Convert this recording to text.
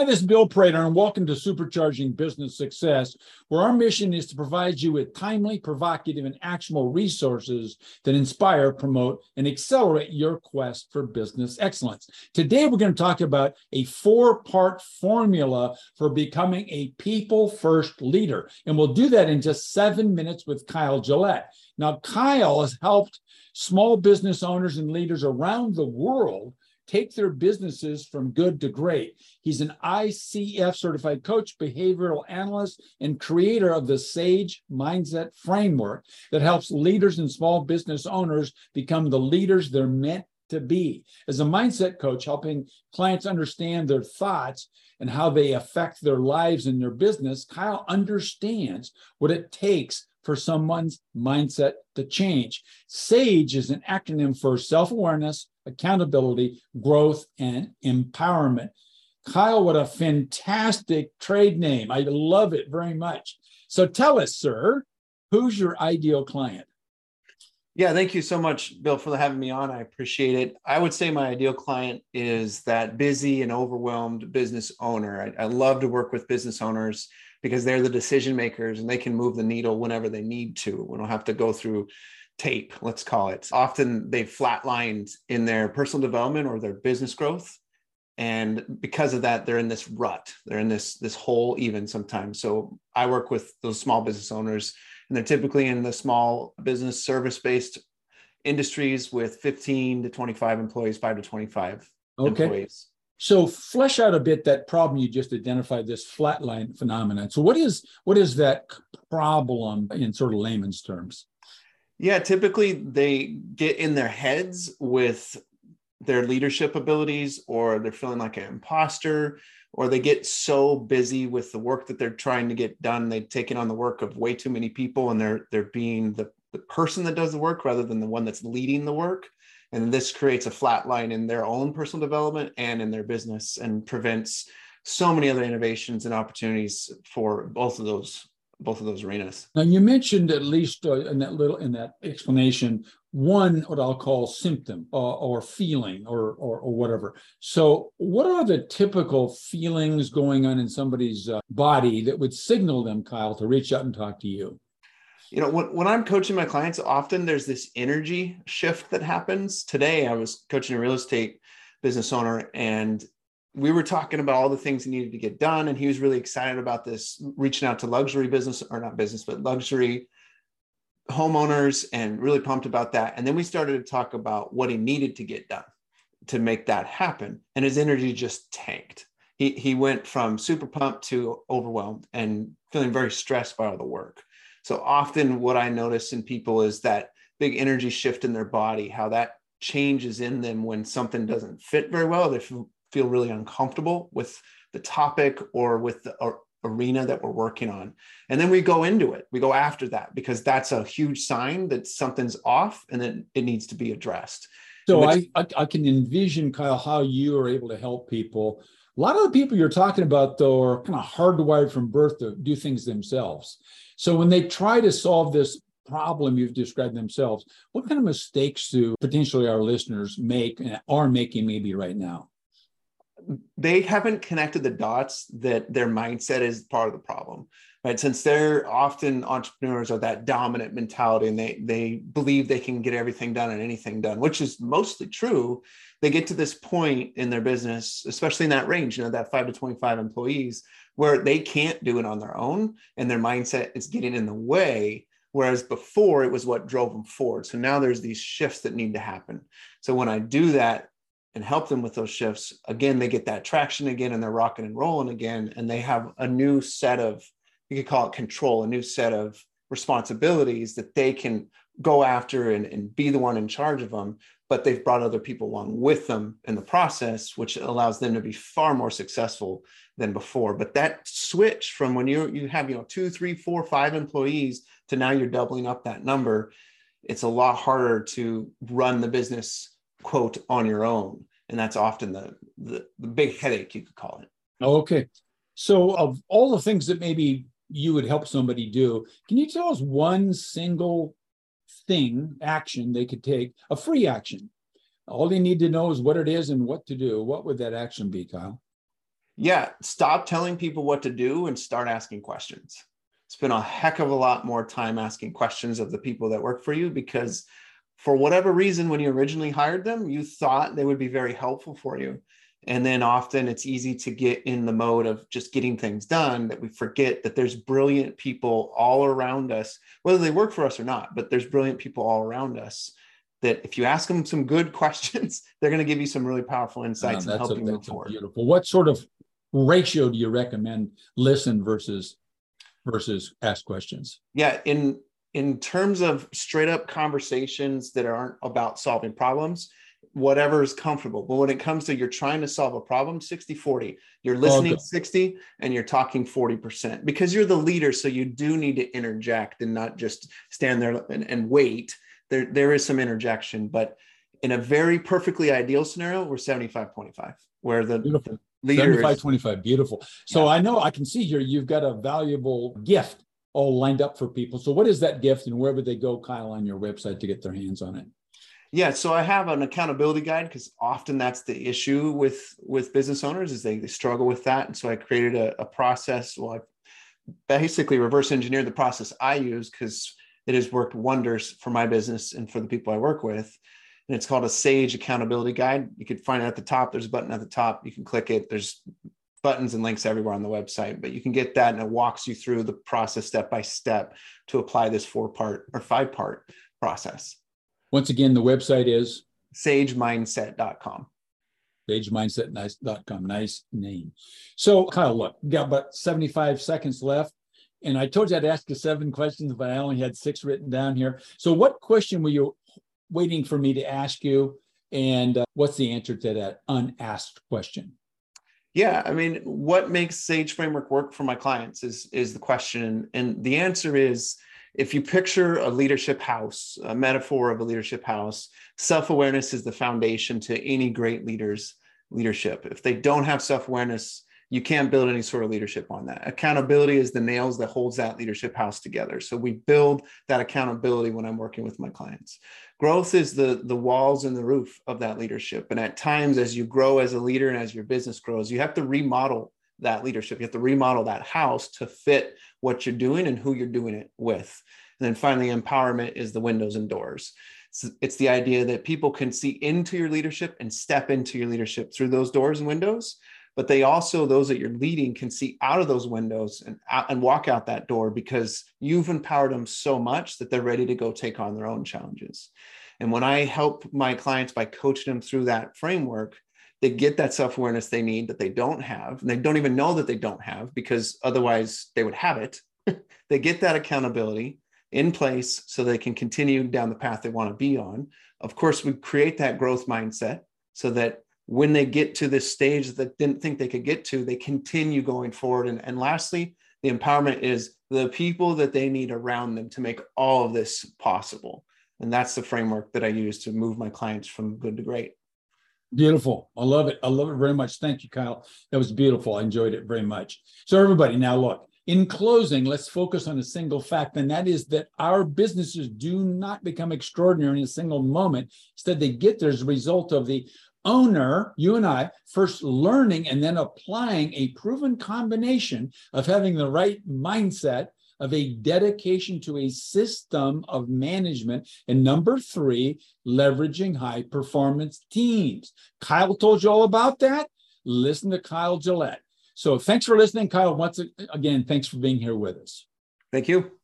Hi, this is Bill Prater, and welcome to Supercharging Business Success, where our mission is to provide you with timely, provocative, and actionable resources that inspire, promote, and accelerate your quest for business excellence. Today, we're going to talk about a four part formula for becoming a people first leader. And we'll do that in just seven minutes with Kyle Gillette. Now, Kyle has helped small business owners and leaders around the world take their businesses from good to great. He's an ICF certified coach, behavioral analyst, and creator of the SAGE Mindset Framework that helps leaders and small business owners become the leaders they're meant to be. As a mindset coach, helping clients understand their thoughts and how they affect their lives and their business, Kyle understands what it takes for someone's mindset to change. SAGE is an acronym for self awareness, accountability, growth, and empowerment. Kyle, what a fantastic trade name. I love it very much. So tell us, sir, who's your ideal client? Yeah, thank you so much, Bill, for having me on. I appreciate it. I would say my ideal client is that busy and overwhelmed business owner. I, I love to work with business owners because they're the decision makers and they can move the needle whenever they need to. We don't have to go through tape, let's call it. Often they've flatlined in their personal development or their business growth. And because of that, they're in this rut. They're in this this hole even sometimes. So I work with those small business owners, and they're typically in the small business service-based industries with 15 to 25 employees, five to 25 okay. employees. So flesh out a bit that problem you just identified, this flatline phenomenon. So what is what is that problem in sort of layman's terms? Yeah, typically they get in their heads with their leadership abilities, or they're feeling like an imposter, or they get so busy with the work that they're trying to get done, they've taken on the work of way too many people, and they're they're being the, the person that does the work rather than the one that's leading the work. And this creates a flat line in their own personal development and in their business and prevents so many other innovations and opportunities for both of those both of those arenas. Now you mentioned at least uh, in that little in that explanation one what I'll call symptom uh, or feeling or, or, or whatever. So what are the typical feelings going on in somebody's uh, body that would signal them, Kyle, to reach out and talk to you? You know, when, when I'm coaching my clients, often there's this energy shift that happens. Today, I was coaching a real estate business owner, and we were talking about all the things he needed to get done and he was really excited about this reaching out to luxury business or not business but luxury homeowners and really pumped about that. And then we started to talk about what he needed to get done to make that happen and his energy just tanked. He, he went from super pumped to overwhelmed and feeling very stressed by all the work so often what i notice in people is that big energy shift in their body how that changes in them when something doesn't fit very well they feel feel really uncomfortable with the topic or with the or arena that we're working on. And then we go into it. We go after that because that's a huge sign that something's off and then it needs to be addressed. So Which, I, I can envision Kyle how you are able to help people. A lot of the people you're talking about though are kind of hardwired from birth to do things themselves. So when they try to solve this problem you've described themselves, what kind of mistakes do potentially our listeners make and are making maybe right now? they haven't connected the dots that their mindset is part of the problem right since they're often entrepreneurs of that dominant mentality and they they believe they can get everything done and anything done which is mostly true they get to this point in their business especially in that range you know that 5 to 25 employees where they can't do it on their own and their mindset is getting in the way whereas before it was what drove them forward so now there's these shifts that need to happen so when i do that and help them with those shifts, again, they get that traction again and they're rocking and rolling again. And they have a new set of, you could call it control, a new set of responsibilities that they can go after and, and be the one in charge of them. But they've brought other people along with them in the process, which allows them to be far more successful than before. But that switch from when you you have you know two, three, four, five employees to now you're doubling up that number, it's a lot harder to run the business quote on your own. And that's often the, the, the big headache you could call it. Okay. So of all the things that maybe you would help somebody do can you tell us one single thing action they could take a free action all they need to know is what it is and what to do what would that action be kyle Yeah, stop telling people what to do and start asking questions. Spend a heck of a lot more time asking questions of the people that work for you because for whatever reason, when you originally hired them, you thought they would be very helpful for you. And then often it's easy to get in the mode of just getting things done that we forget that there's brilliant people all around us, whether they work for us or not, but there's brilliant people all around us that if you ask them some good questions, they're going to give you some really powerful insights ah, and help a, you move forward. Beautiful. What sort of ratio do you recommend listen versus versus ask questions? Yeah, in in terms of straight up conversations that aren't about solving problems, whatever is comfortable. But when it comes to you're trying to solve a problem, 60 40, you're listening okay. 60 and you're talking 40% because you're the leader. So you do need to interject and not just stand there and, and wait. There, there is some interjection, but in a very perfectly ideal scenario, we're 75 25, where the, the leader 75 is, 25. Beautiful. So yeah. I know I can see here you've got a valuable gift all lined up for people. So what is that gift and where would they go, Kyle, on your website to get their hands on it? Yeah, so I have an accountability guide because often that's the issue with with business owners is they, they struggle with that. And so I created a, a process. Well, I basically reverse engineered the process I use because it has worked wonders for my business and for the people I work with. And it's called a Sage Accountability Guide. You can find it at the top. There's a button at the top. You can click it. There's buttons and links everywhere on the website, but you can get that and it walks you through the process step by step to apply this four part or five part process. Once again, the website is sagemindset.com. Sagemindset.com. Nice name. So, Kyle, look, we got about 75 seconds left. And I told you I'd ask you seven questions, but I only had six written down here. So, what question were you waiting for me to ask you? And uh, what's the answer to that unasked question? Yeah, I mean, what makes Sage Framework work for my clients is is the question, and the answer is if you picture a leadership house, a metaphor of a leadership house, self awareness is the foundation to any great leader's leadership. If they don't have self awareness, you can't build any sort of leadership on that. Accountability is the nails that holds that leadership house together. So we build that accountability when I'm working with my clients growth is the the walls and the roof of that leadership and at times as you grow as a leader and as your business grows you have to remodel that leadership. You have to remodel that house to fit what you're doing and who you're doing it with. And then finally empowerment is the windows and doors. It's, the idea that people can see into your leadership and step into your leadership through those doors and windows but they also those that you're leading can see out of those windows and out, and walk out that door because you've empowered them so much that they're ready to go take on their own challenges. And when i help my clients by coaching them through that framework they get that self-awareness they need that they don't have and they don't even know that they don't have because otherwise they would have it they get that accountability in place so they can continue down the path they want to be on of course we create that growth mindset so that when they get to this stage that didn't think they could get to, they continue going forward. And, and lastly, the empowerment is the people that they need around them to make all of this possible. And that's the framework that I use to move my clients from good to great. Beautiful. I love it. I love it very much. Thank you, Kyle. That was beautiful. I enjoyed it very much. So, everybody, now look, in closing, let's focus on a single fact, and that is that our businesses do not become extraordinary in a single moment. Instead, they get there as a result of the owner, you and I, first learning and then applying a proven combination of having the right mindset, of a dedication to a system of management. And number three, leveraging high performance teams. Kyle told you all about that. Listen to Kyle Gillette. So thanks for listening, Kyle. Once again, thanks for being here with us. Thank you.